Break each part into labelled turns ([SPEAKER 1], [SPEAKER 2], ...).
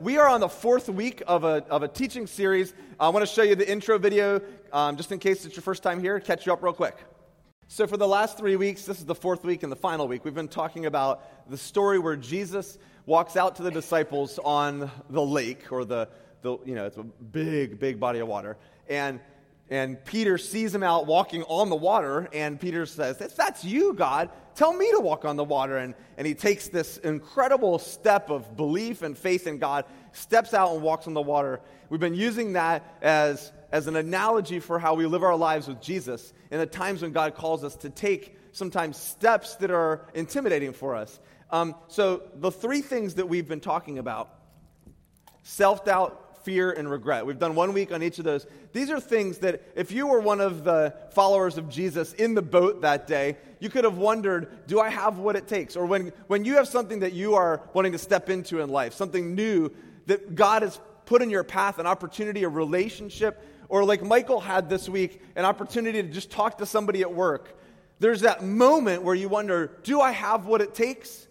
[SPEAKER 1] we are on the fourth week of a, of a teaching series. I want to show you the intro video, um, just in case it's your first time here, catch you up real quick. So, for the last three weeks, this is the fourth week and the final week, we've been talking about the story where Jesus walks out to the disciples on the lake, or the, the you know, it's a big, big body of water. And and Peter sees him out walking on the water, and Peter says, If that's you, God, tell me to walk on the water. And, and he takes this incredible step of belief and faith in God, steps out and walks on the water. We've been using that as, as an analogy for how we live our lives with Jesus in the times when God calls us to take sometimes steps that are intimidating for us. Um, so, the three things that we've been talking about self doubt, fear, and regret. We've done one week on each of those. These are things that, if you were one of the followers of Jesus in the boat that day, you could have wondered, do I have what it takes? Or when, when you have something that you are wanting to step into in life, something new that God has put in your path, an opportunity, a relationship, or like Michael had this week, an opportunity to just talk to somebody at work. There's that moment where you wonder, do I have what it takes?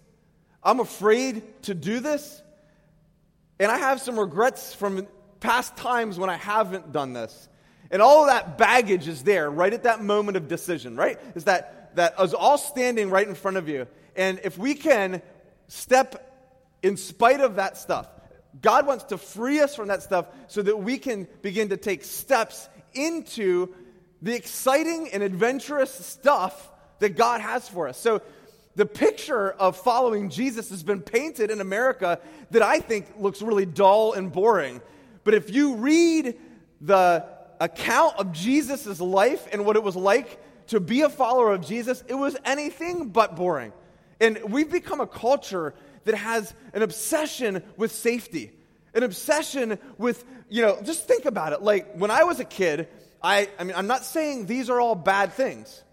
[SPEAKER 1] I'm afraid to do this. And I have some regrets from past times when I haven't done this. And all of that baggage is there right at that moment of decision, right? Is that that is all standing right in front of you. And if we can step in spite of that stuff, God wants to free us from that stuff so that we can begin to take steps into the exciting and adventurous stuff that God has for us. So the picture of following Jesus has been painted in America that I think looks really dull and boring. But if you read the account of Jesus' life and what it was like to be a follower of Jesus, it was anything but boring. And we've become a culture that has an obsession with safety, an obsession with, you know, just think about it. Like when I was a kid, I, I mean, I'm not saying these are all bad things.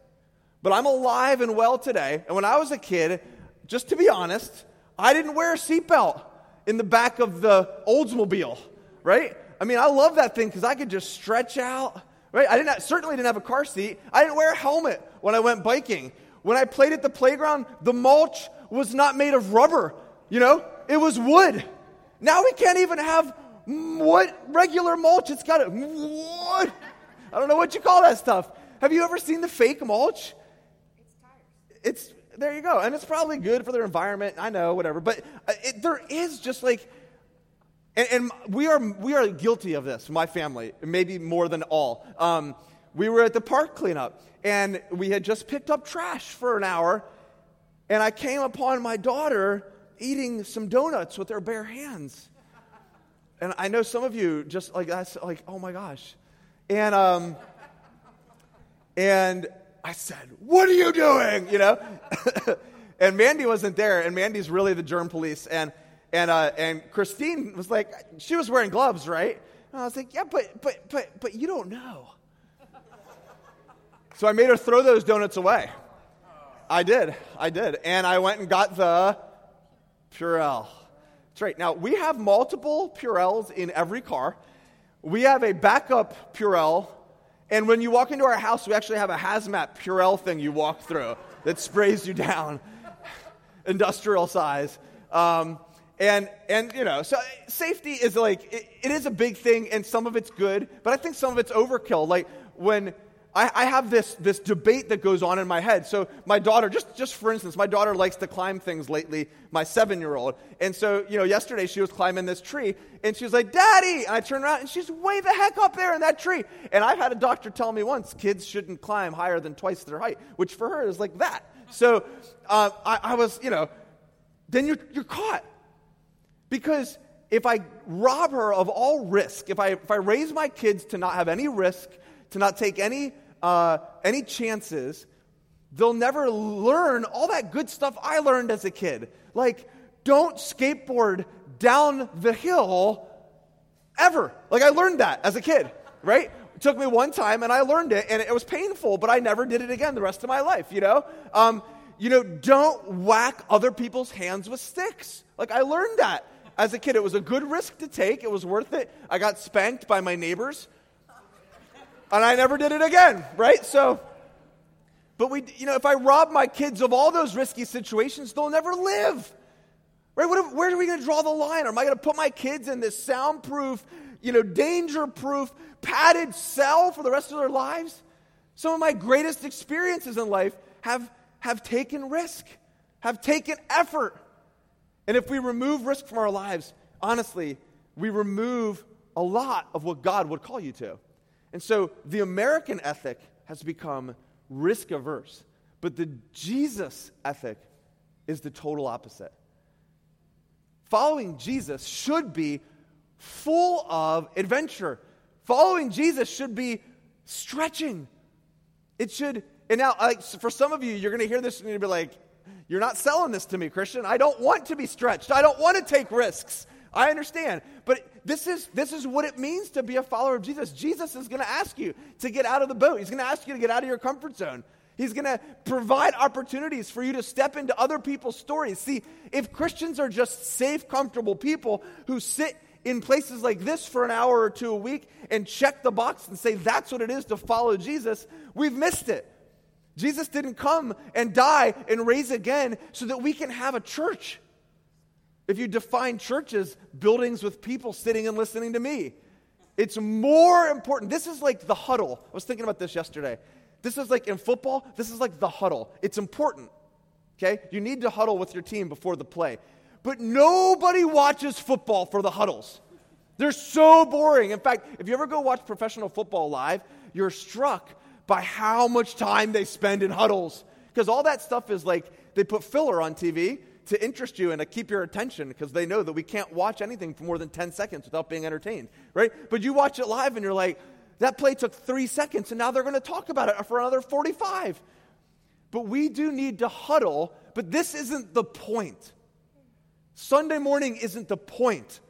[SPEAKER 1] But I'm alive and well today. And when I was a kid, just to be honest, I didn't wear a seatbelt in the back of the Oldsmobile, right? I mean, I love that thing because I could just stretch out, right? I didn't have, certainly didn't have a car seat. I didn't wear a helmet when I went biking. When I played at the playground, the mulch was not made of rubber, you know? It was wood. Now we can't even have what regular mulch. It's got a wood. I don't know what you call that stuff. Have you ever seen the fake mulch? it's there you go. And it's probably good for their environment. I know, whatever. But uh, it, there is just like, and, and, we, are, we are guilty of this, my family, maybe more than all. Um, we were at the park cleanup, and we had just picked up trash for an hour, and I came upon my daughter eating some donuts with her bare hands. And I know some of you just like that's like, oh my gosh. And um, and I said, What are you doing? You know? and Mandy wasn't there, and Mandy's really the germ police. And, and, uh, and Christine was like, She was wearing gloves, right? And I was like, Yeah, but, but, but, but you don't know. So I made her throw those donuts away. I did. I did. And I went and got the Purell. That's right. Now, we have multiple Purells in every car. We have a backup Purell and when you walk into our house, we actually have a hazmat Purell thing you walk through that sprays you down, industrial size. Um, and, and, you know, so safety is like, it, it is a big thing, and some of it's good, but I think some of it's overkill. Like when I, I, have this, this debate that goes on in my head. So, my daughter, just, just for instance, my daughter likes to climb things lately, my seven year old. And so, you know, yesterday she was climbing this tree and she was like, Daddy! And I turned around and she's way the heck up there in that tree. And I've had a doctor tell me once kids shouldn't climb higher than twice their height, which for her is like that. So, uh, I, I was, you know, then you're, you're caught. Because if I rob her of all risk, if I, if I raise my kids to not have any risk, to not take any uh, any chances, they'll never learn all that good stuff I learned as a kid. Like, don't skateboard down the hill ever. Like, I learned that as a kid, right? It took me one time and I learned it and it was painful, but I never did it again the rest of my life, you know? Um, you know, don't whack other people's hands with sticks. Like, I learned that as a kid. It was a good risk to take, it was worth it. I got spanked by my neighbors and I never did it again, right? So, but we, you know, if I rob my kids of all those risky situations, they'll never live. Right? What where are we going to draw the line? Am I going to put my kids in this soundproof, you know, danger-proof, padded cell for the rest of their lives? Some of my greatest experiences in life have, have taken risk, have taken effort. And if we remove risk from our lives, honestly, we remove a lot of what God would call you to. And so the American ethic has become risk averse, but the Jesus ethic is the total opposite. Following Jesus should be full of adventure. Following Jesus should be stretching. It should, and now, like, for some of you, you're going to hear this and you're going to be like, you're not selling this to me, Christian. I don't want to be stretched. I don't want to take risks. I understand. But this is, this is what it means to be a follower of Jesus. Jesus is going to ask you to get out of the boat, He's going to ask you to get out of your comfort zone. He's going to provide opportunities for you to step into other people's stories. See, if Christians are just safe, comfortable people who sit in places like this for an hour or two a week and check the box and say that's what it is to follow Jesus, we've missed it. Jesus didn't come and die and raise again so that we can have a church. If you define churches, buildings with people sitting and listening to me, it's more important. This is like the huddle. I was thinking about this yesterday. This is like in football, this is like the huddle. It's important. Okay? You need to huddle with your team before the play. But nobody watches football for the huddles. They're so boring. In fact, if you ever go watch professional football live, you're struck by how much time they spend in huddles. Because all that stuff is like they put filler on TV to interest you and to keep your attention because they know that we can't watch anything for more than 10 seconds without being entertained, right? But you watch it live and you're like, that play took three seconds and now they're going to talk about it for another 45. But we do need to huddle, but this isn't the point. Sunday morning isn't the point.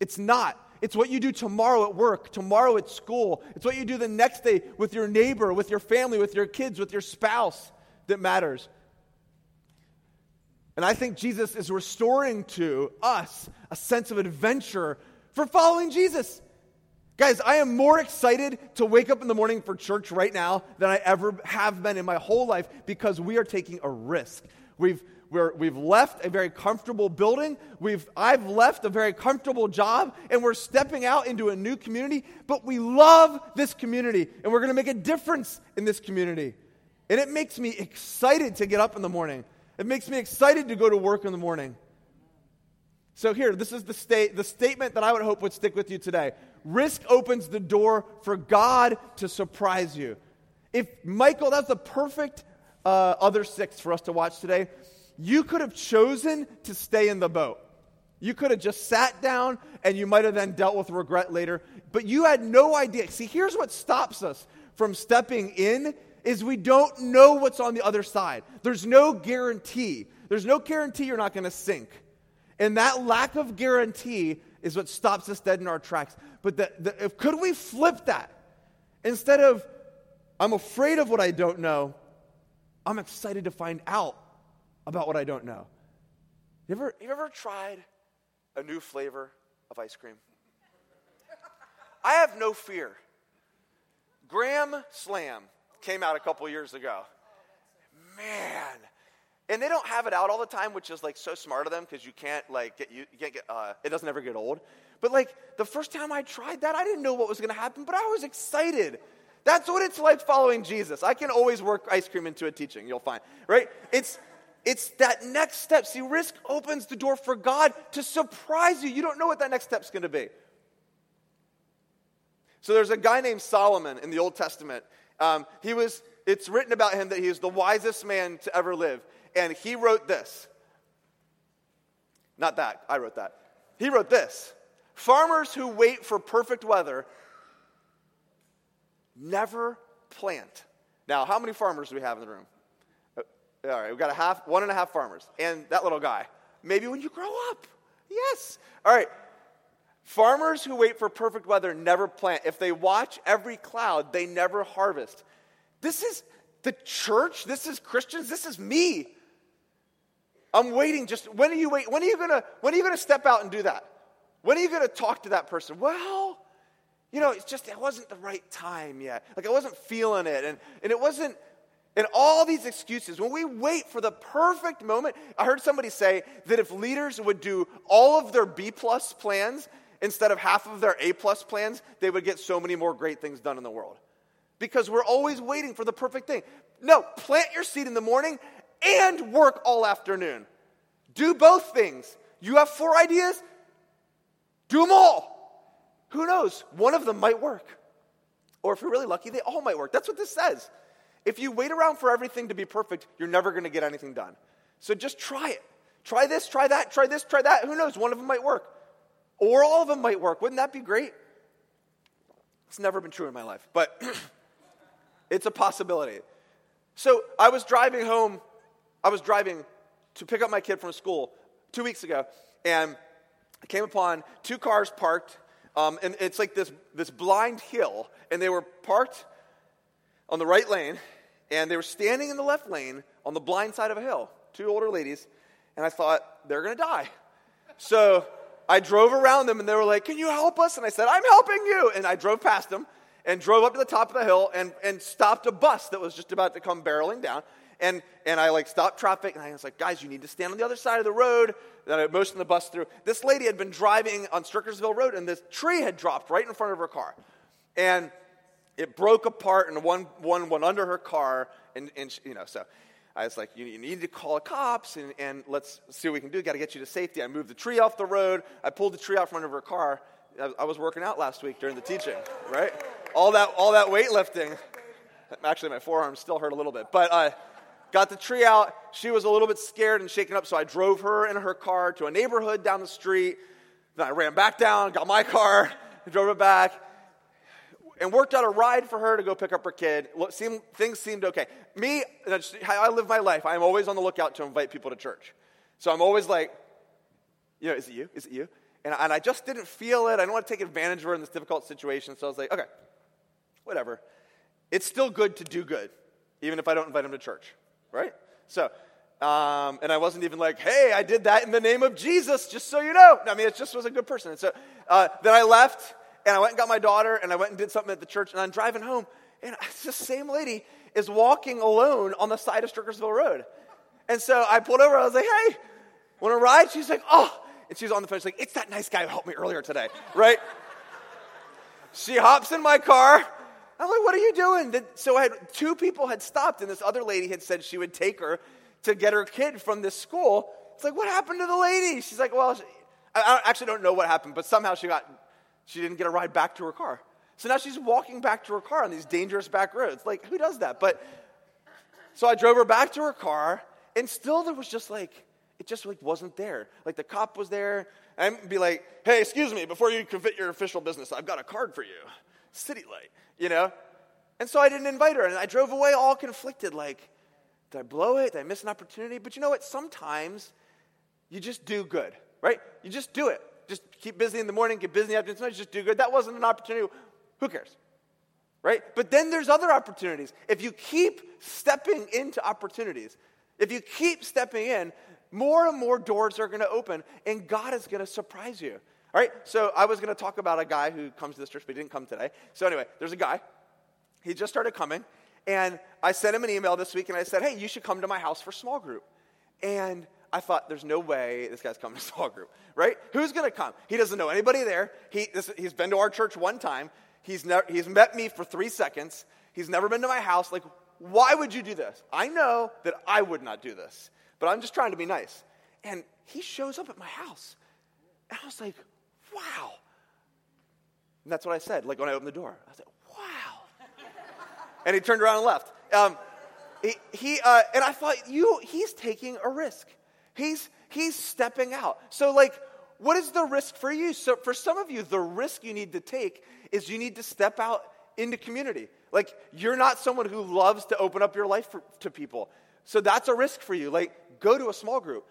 [SPEAKER 1] It's not. It's what you do tomorrow at work, tomorrow at school. It's what you do the next day with your neighbor, with your family, with your kids, with your spouse that matters. And I think Jesus is restoring to us a sense of adventure for following Jesus. Guys, I am more excited to wake up in the morning for church right now than I ever have been in my whole life because we are taking a risk. We've we have left a very comfortable building. We've, I've left a very comfortable job, and we're stepping out into a new community. But we love this community, and we're going to make a difference in this community. And it makes me excited to get up in the morning. It makes me excited to go to work in the morning. So, here, this is the, state, the statement that I would hope would stick with you today. Risk opens the door for God to surprise you. If Michael, that's the perfect uh, other six for us to watch today you could have chosen to stay in the boat. You could have just sat down and you might have then dealt with regret later, but you had no idea. See, here's what stops us from stepping in is we don't know what's on the other side. There's no guarantee. There's no guarantee you're not going to sink. And that lack of guarantee is what stops us dead in our tracks. But the, the, if, could we flip that? Instead of, I'm afraid of what I don't know, I'm excited to find out about what I don't know. You ever, you ever tried a new flavor of ice cream? I have no fear. Graham Slam came out a couple years ago. Man. And they don't have it out all the time, which is like so smart of them because you can't like get you, you can't get uh, it doesn't ever get old. But like the first time I tried that, I didn't know what was going to happen, but I was excited. That's what it's like following Jesus. I can always work ice cream into a teaching. You'll find right. It's it's that next step. See, risk opens the door for God to surprise you. You don't know what that next step's going to be. So there's a guy named Solomon in the Old Testament. Um, he was, it's written about him that he is the wisest man to ever live. And he wrote this. Not that, I wrote that. He wrote this Farmers who wait for perfect weather never plant. Now, how many farmers do we have in the room? All right, we've got a half, one and a half farmers, and that little guy. Maybe when you grow up. Yes. All right. Farmers who wait for perfect weather never plant. If they watch every cloud, they never harvest. This is the church. This is Christians. This is me. I'm waiting just when are you wait when are you gonna when are you gonna step out and do that? When are you gonna talk to that person? Well, you know, it's just it wasn't the right time yet. Like I wasn't feeling it, and, and it wasn't And all these excuses, when we wait for the perfect moment, I heard somebody say that if leaders would do all of their B plus plans instead of half of their A plus plans, they would get so many more great things done in the world. Because we're always waiting for the perfect thing. No, plant your seed in the morning and work all afternoon. Do both things. You have four ideas, do them all. Who knows? One of them might work. Or if you're really lucky, they all might work. That's what this says. If you wait around for everything to be perfect, you're never going to get anything done. So just try it. Try this, try that, try this, try that. Who knows? One of them might work. Or all of them might work. Wouldn't that be great? It's never been true in my life, but it's a possibility. So I was driving home, I was driving to pick up my kid from school two weeks ago, and I came upon two cars parked, um, and it's like this, this blind hill, and they were parked on the right lane, and they were standing in the left lane on the blind side of a hill, two older ladies, and I thought, they're gonna die. So I drove around them and they were like, Can you help us? And I said, I'm helping you. And I drove past them and drove up to the top of the hill and, and stopped a bus that was just about to come barreling down. And, and I like stopped traffic and I was like, guys, you need to stand on the other side of the road. Then I motioned the bus through. This lady had been driving on Strickersville Road and this tree had dropped right in front of her car. And it broke apart and one, one went under her car. And, and you know, so I was like, you, you need to call the cops and, and let's see what we can do. Got to get you to safety. I moved the tree off the road. I pulled the tree out from under her car. I, I was working out last week during the teaching, right? All that, all that weightlifting. Actually, my forearm still hurt a little bit. But I uh, got the tree out. She was a little bit scared and shaken up, so I drove her in her car to a neighborhood down the street. Then I ran back down, got my car, drove it back and worked out a ride for her to go pick up her kid. Seemed, things seemed okay. Me, I live my life, I'm always on the lookout to invite people to church. So I'm always like, you know, is it you? Is it you? And, and I just didn't feel it. I don't want to take advantage of her in this difficult situation. So I was like, okay, whatever. It's still good to do good, even if I don't invite them to church, right? So, um, and I wasn't even like, hey, I did that in the name of Jesus, just so you know. I mean, it just was a good person. And so uh, then I left and I went and got my daughter, and I went and did something at the church, and I'm driving home, and this same lady is walking alone on the side of Strickersville Road. And so I pulled over, I was like, hey, want to ride? She's like, oh. And she's on the phone, she's like, it's that nice guy who helped me earlier today, right? she hops in my car. I'm like, what are you doing? So I had, two people had stopped, and this other lady had said she would take her to get her kid from this school. It's like, what happened to the lady? She's like, well, I actually don't know what happened, but somehow she got she didn't get a ride back to her car. So now she's walking back to her car on these dangerous back roads. Like, who does that? But so I drove her back to her car, and still there was just like, it just like wasn't there. Like the cop was there, and be like, hey, excuse me, before you can fit your official business, I've got a card for you. City light, you know? And so I didn't invite her, and I drove away all conflicted, like, did I blow it? Did I miss an opportunity? But you know what? Sometimes you just do good, right? You just do it just keep busy in the morning, get busy in the afternoon, sometimes just do good. That wasn't an opportunity. Who cares? Right? But then there's other opportunities. If you keep stepping into opportunities, if you keep stepping in, more and more doors are going to open and God is going to surprise you. All right? So I was going to talk about a guy who comes to this church, but he didn't come today. So anyway, there's a guy. He just started coming. And I sent him an email this week and I said, hey, you should come to my house for small group. And I thought, there's no way this guy's coming to small group, right? Who's going to come? He doesn't know anybody there. He, this, he's been to our church one time. He's, never, he's met me for three seconds. He's never been to my house. Like, why would you do this? I know that I would not do this, but I'm just trying to be nice. And he shows up at my house. And I was like, wow. And that's what I said, like when I opened the door. I was like, wow. and he turned around and left. Um, he, he uh, and I thought, you, he's taking a risk. He's, he's stepping out. So, like, what is the risk for you? So, for some of you, the risk you need to take is you need to step out into community. Like, you're not someone who loves to open up your life for, to people. So, that's a risk for you. Like, go to a small group,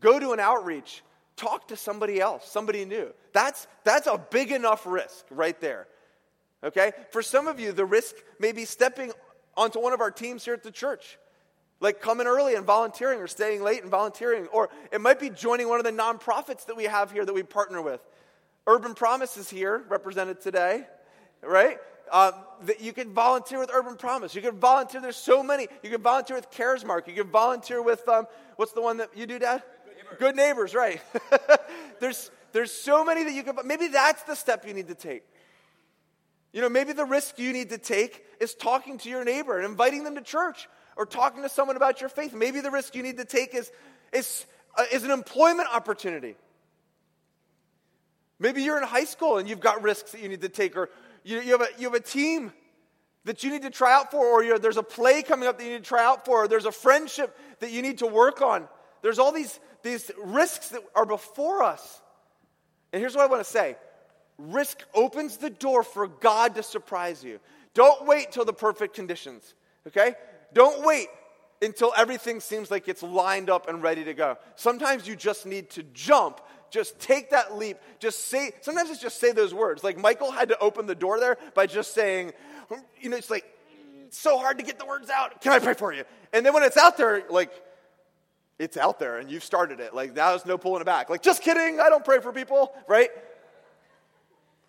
[SPEAKER 1] go to an outreach, talk to somebody else, somebody new. That's, that's a big enough risk right there. Okay? For some of you, the risk may be stepping onto one of our teams here at the church like coming early and volunteering or staying late and volunteering. Or it might be joining one of the nonprofits that we have here that we partner with. Urban Promise is here, represented today, right? Uh, that you can volunteer with Urban Promise. You can volunteer. There's so many. You can volunteer with Caresmark. You can volunteer with um, what's the one that you do, Dad? Good neighbors, Good neighbors right? there's there's so many that you can. Maybe that's the step you need to take. You know, maybe the risk you need to take is talking to your neighbor and inviting them to church, or talking to someone about your faith. Maybe the risk you need to take is is uh, is an employment opportunity. Maybe you're in high school and you've got risks that you need to take, or you, you, have, a, you have a team that you need to try out for, or there's a play coming up that you need to try out for, or there's a friendship that you need to work on. There's all these, these risks that are before us. And here's what I want to say risk opens the door for God to surprise you. Don't wait till the perfect conditions, okay? Don't wait until everything seems like it's lined up and ready to go. Sometimes you just need to jump just take that leap. Just say, sometimes it's just say those words. Like Michael had to open the door there by just saying, you know, it's like, so hard to get the words out. Can I pray for you? And then when it's out there, like, it's out there and you've started it. Like, now there's no pulling it back. Like, just kidding. I don't pray for people, right?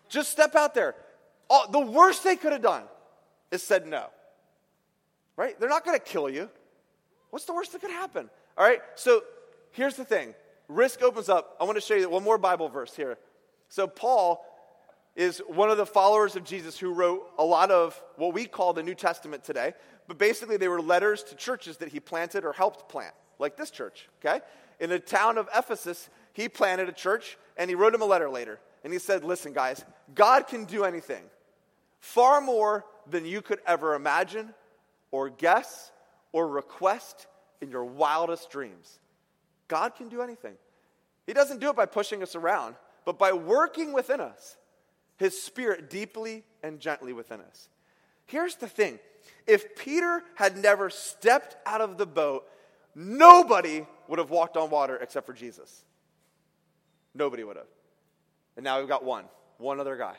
[SPEAKER 1] Just step out there. All, the worst they could have done is said no, right? They're not going to kill you. What's the worst that could happen? All right? So here's the thing risk opens up. I want to show you one more Bible verse here. So, Paul is one of the followers of Jesus who wrote a lot of what we call the New Testament today. But basically, they were letters to churches that he planted or helped plant, like this church, okay? In the town of Ephesus, he planted a church and he wrote him a letter later. And he said, Listen, guys, God can do anything, far more than you could ever imagine or guess or request in your wildest dreams. God can do anything. He doesn't do it by pushing us around, but by working within us, His Spirit deeply and gently within us. Here's the thing if Peter had never stepped out of the boat, nobody would have walked on water except for Jesus. Nobody would have. And now we've got one, one other guy.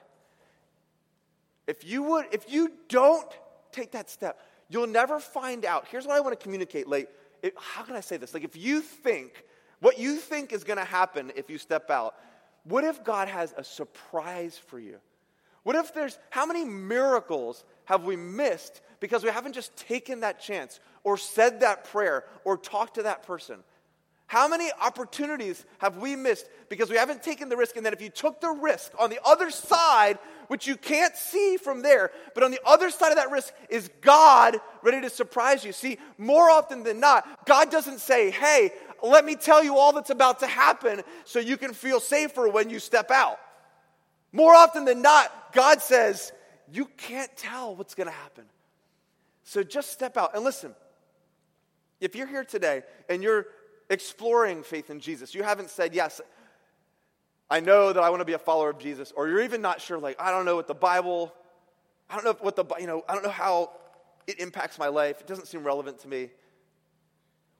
[SPEAKER 1] If you would, if you don't take that step, you'll never find out. Here's what I want to communicate late it, how can I say this? Like, if you think, what you think is going to happen if you step out, what if God has a surprise for you? What if there's, how many miracles have we missed because we haven't just taken that chance or said that prayer or talked to that person? How many opportunities have we missed because we haven't taken the risk? And then, if you took the risk on the other side, which you can't see from there, but on the other side of that risk is God ready to surprise you. See, more often than not, God doesn't say, Hey, let me tell you all that's about to happen so you can feel safer when you step out. More often than not, God says, You can't tell what's going to happen. So just step out. And listen, if you're here today and you're exploring faith in Jesus. You haven't said, Yes, I know that I want to be a follower of Jesus. Or you're even not sure, like, I don't know what the Bible, I don't know what the, you know, I don't know how it impacts my life. It doesn't seem relevant to me.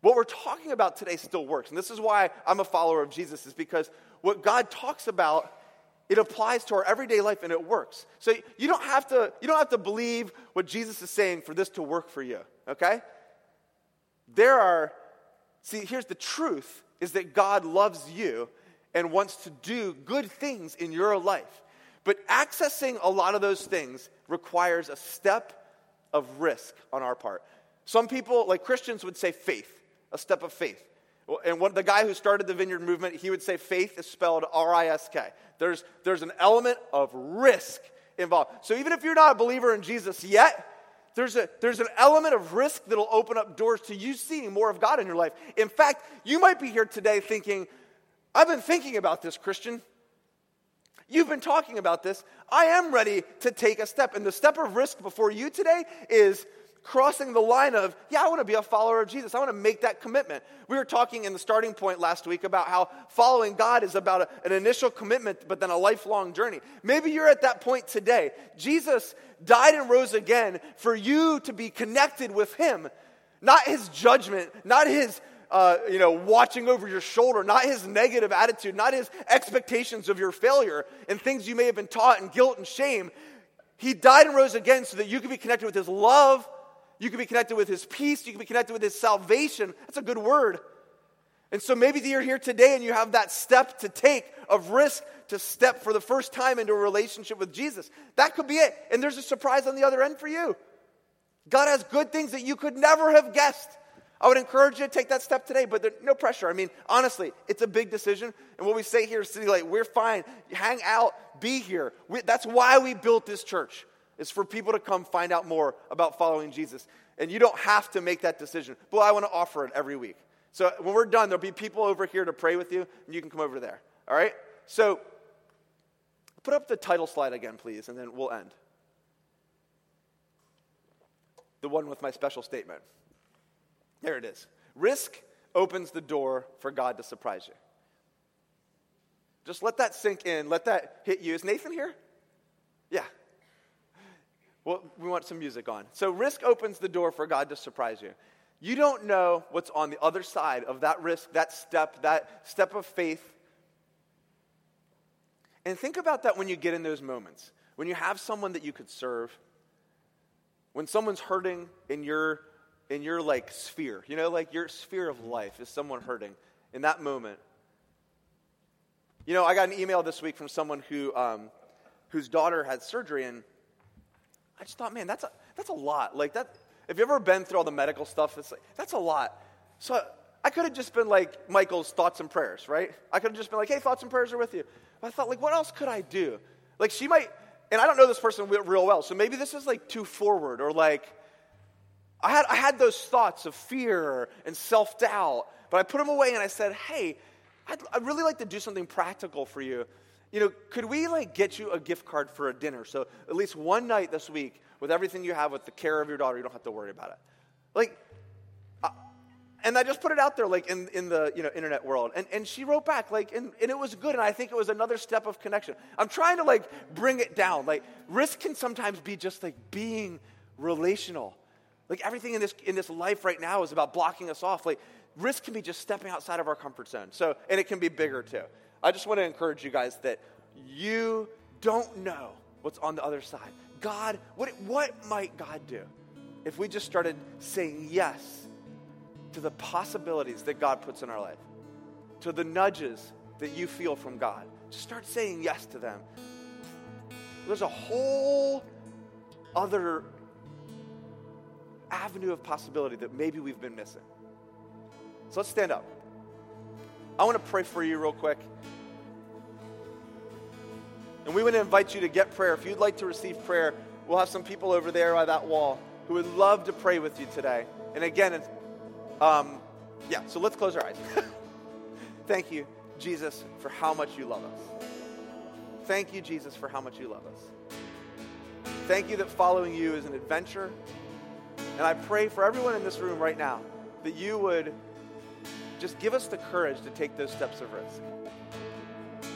[SPEAKER 1] What we're talking about today still works. And this is why I'm a follower of Jesus, is because what God talks about it applies to our everyday life and it works. So you don't have to you don't have to believe what Jesus is saying for this to work for you, okay? There are See, here's the truth is that God loves you and wants to do good things in your life. But accessing a lot of those things requires a step of risk on our part. Some people, like Christians, would say faith, a step of faith. And what, the guy who started the vineyard movement, he would say faith is spelled R I S K. There's, there's an element of risk involved. So even if you're not a believer in Jesus yet, there's, a, there's an element of risk that'll open up doors to you seeing more of God in your life. In fact, you might be here today thinking, I've been thinking about this, Christian. You've been talking about this. I am ready to take a step. And the step of risk before you today is crossing the line of, yeah, I want to be a follower of Jesus. I want to make that commitment. We were talking in the starting point last week about how following God is about a, an initial commitment, but then a lifelong journey. Maybe you're at that point today. Jesus died and rose again for you to be connected with Him, not His judgment, not His. Uh, you know, watching over your shoulder, not his negative attitude, not his expectations of your failure and things you may have been taught and guilt and shame. He died and rose again so that you could be connected with his love you can be connected with his peace. You can be connected with his salvation. That's a good word. And so maybe you're here today and you have that step to take of risk to step for the first time into a relationship with Jesus. That could be it. And there's a surprise on the other end for you. God has good things that you could never have guessed. I would encourage you to take that step today, but there, no pressure. I mean, honestly, it's a big decision. And what we say here City Light, we're fine. Hang out, be here. We, that's why we built this church, is for people to come find out more about following Jesus. And you don't have to make that decision. But I want to offer it every week. So when we're done, there'll be people over here to pray with you, and you can come over there. All right? So put up the title slide again, please, and then we'll end. The one with my special statement. There it is. Risk opens the door for God to surprise you. Just let that sink in. Let that hit you. Is Nathan here? Yeah. Well, we want some music on. So, risk opens the door for God to surprise you. You don't know what's on the other side of that risk, that step, that step of faith. And think about that when you get in those moments. When you have someone that you could serve, when someone's hurting in your in your like sphere, you know, like your sphere of life is someone hurting in that moment. You know, I got an email this week from someone who um, whose daughter had surgery, and I just thought, man, that's a that's a lot. Like that if you've ever been through all the medical stuff, it's like, that's a lot. So I could have just been like Michael's thoughts and prayers, right? I could have just been like, hey, thoughts and prayers are with you. But I thought, like, what else could I do? Like, she might, and I don't know this person real well, so maybe this is like too forward or like, I had, I had those thoughts of fear and self doubt, but I put them away and I said, hey, I'd, I'd really like to do something practical for you. You know, could we like get you a gift card for a dinner? So at least one night this week, with everything you have with the care of your daughter, you don't have to worry about it. Like, uh, and I just put it out there, like in, in the you know internet world, and, and she wrote back, like, and, and it was good, and I think it was another step of connection. I'm trying to like bring it down. Like, risk can sometimes be just like being relational. Like everything in this in this life right now is about blocking us off. Like, risk can be just stepping outside of our comfort zone. So, and it can be bigger too. I just want to encourage you guys that you don't know what's on the other side. God, what, what might God do if we just started saying yes to the possibilities that God puts in our life, to the nudges that you feel from God? Just start saying yes to them. There's a whole other avenue of possibility that maybe we've been missing. So let's stand up. I want to pray for you real quick. And we want to invite you to get prayer. If you'd like to receive prayer, we'll have some people over there by that wall who would love to pray with you today. And again, it's, um, yeah, so let's close our eyes. Thank you, Jesus, for how much you love us. Thank you, Jesus, for how much you love us. Thank you that following you is an adventure. And I pray for everyone in this room right now that you would just give us the courage to take those steps of risk.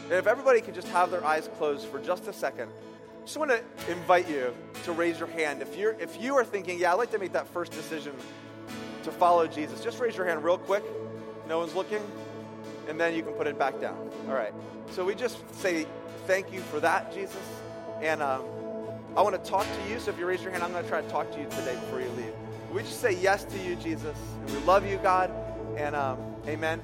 [SPEAKER 1] And if everybody could just have their eyes closed for just a second, I just want to invite you to raise your hand. If, you're, if you are thinking, yeah, I'd like to make that first decision to follow Jesus, just raise your hand real quick. No one's looking. And then you can put it back down. All right. So we just say thank you for that, Jesus. And um, I want to talk to you. So if you raise your hand, I'm going to try to talk to you today before you leave. We just say yes to you, Jesus. And we love you, God. And um, amen.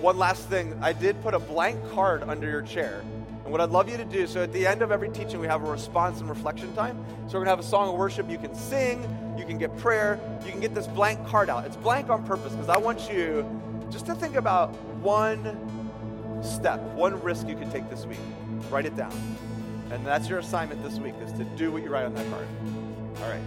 [SPEAKER 1] One last thing, I did put a blank card under your chair. And what I'd love you to do, so at the end of every teaching, we have a response and reflection time. So we're going to have a song of worship. You can sing, you can get prayer, you can get this blank card out. It's blank on purpose because I want you just to think about one step, one risk you can take this week. Write it down. And that's your assignment this week is to do what you write on that card. All right.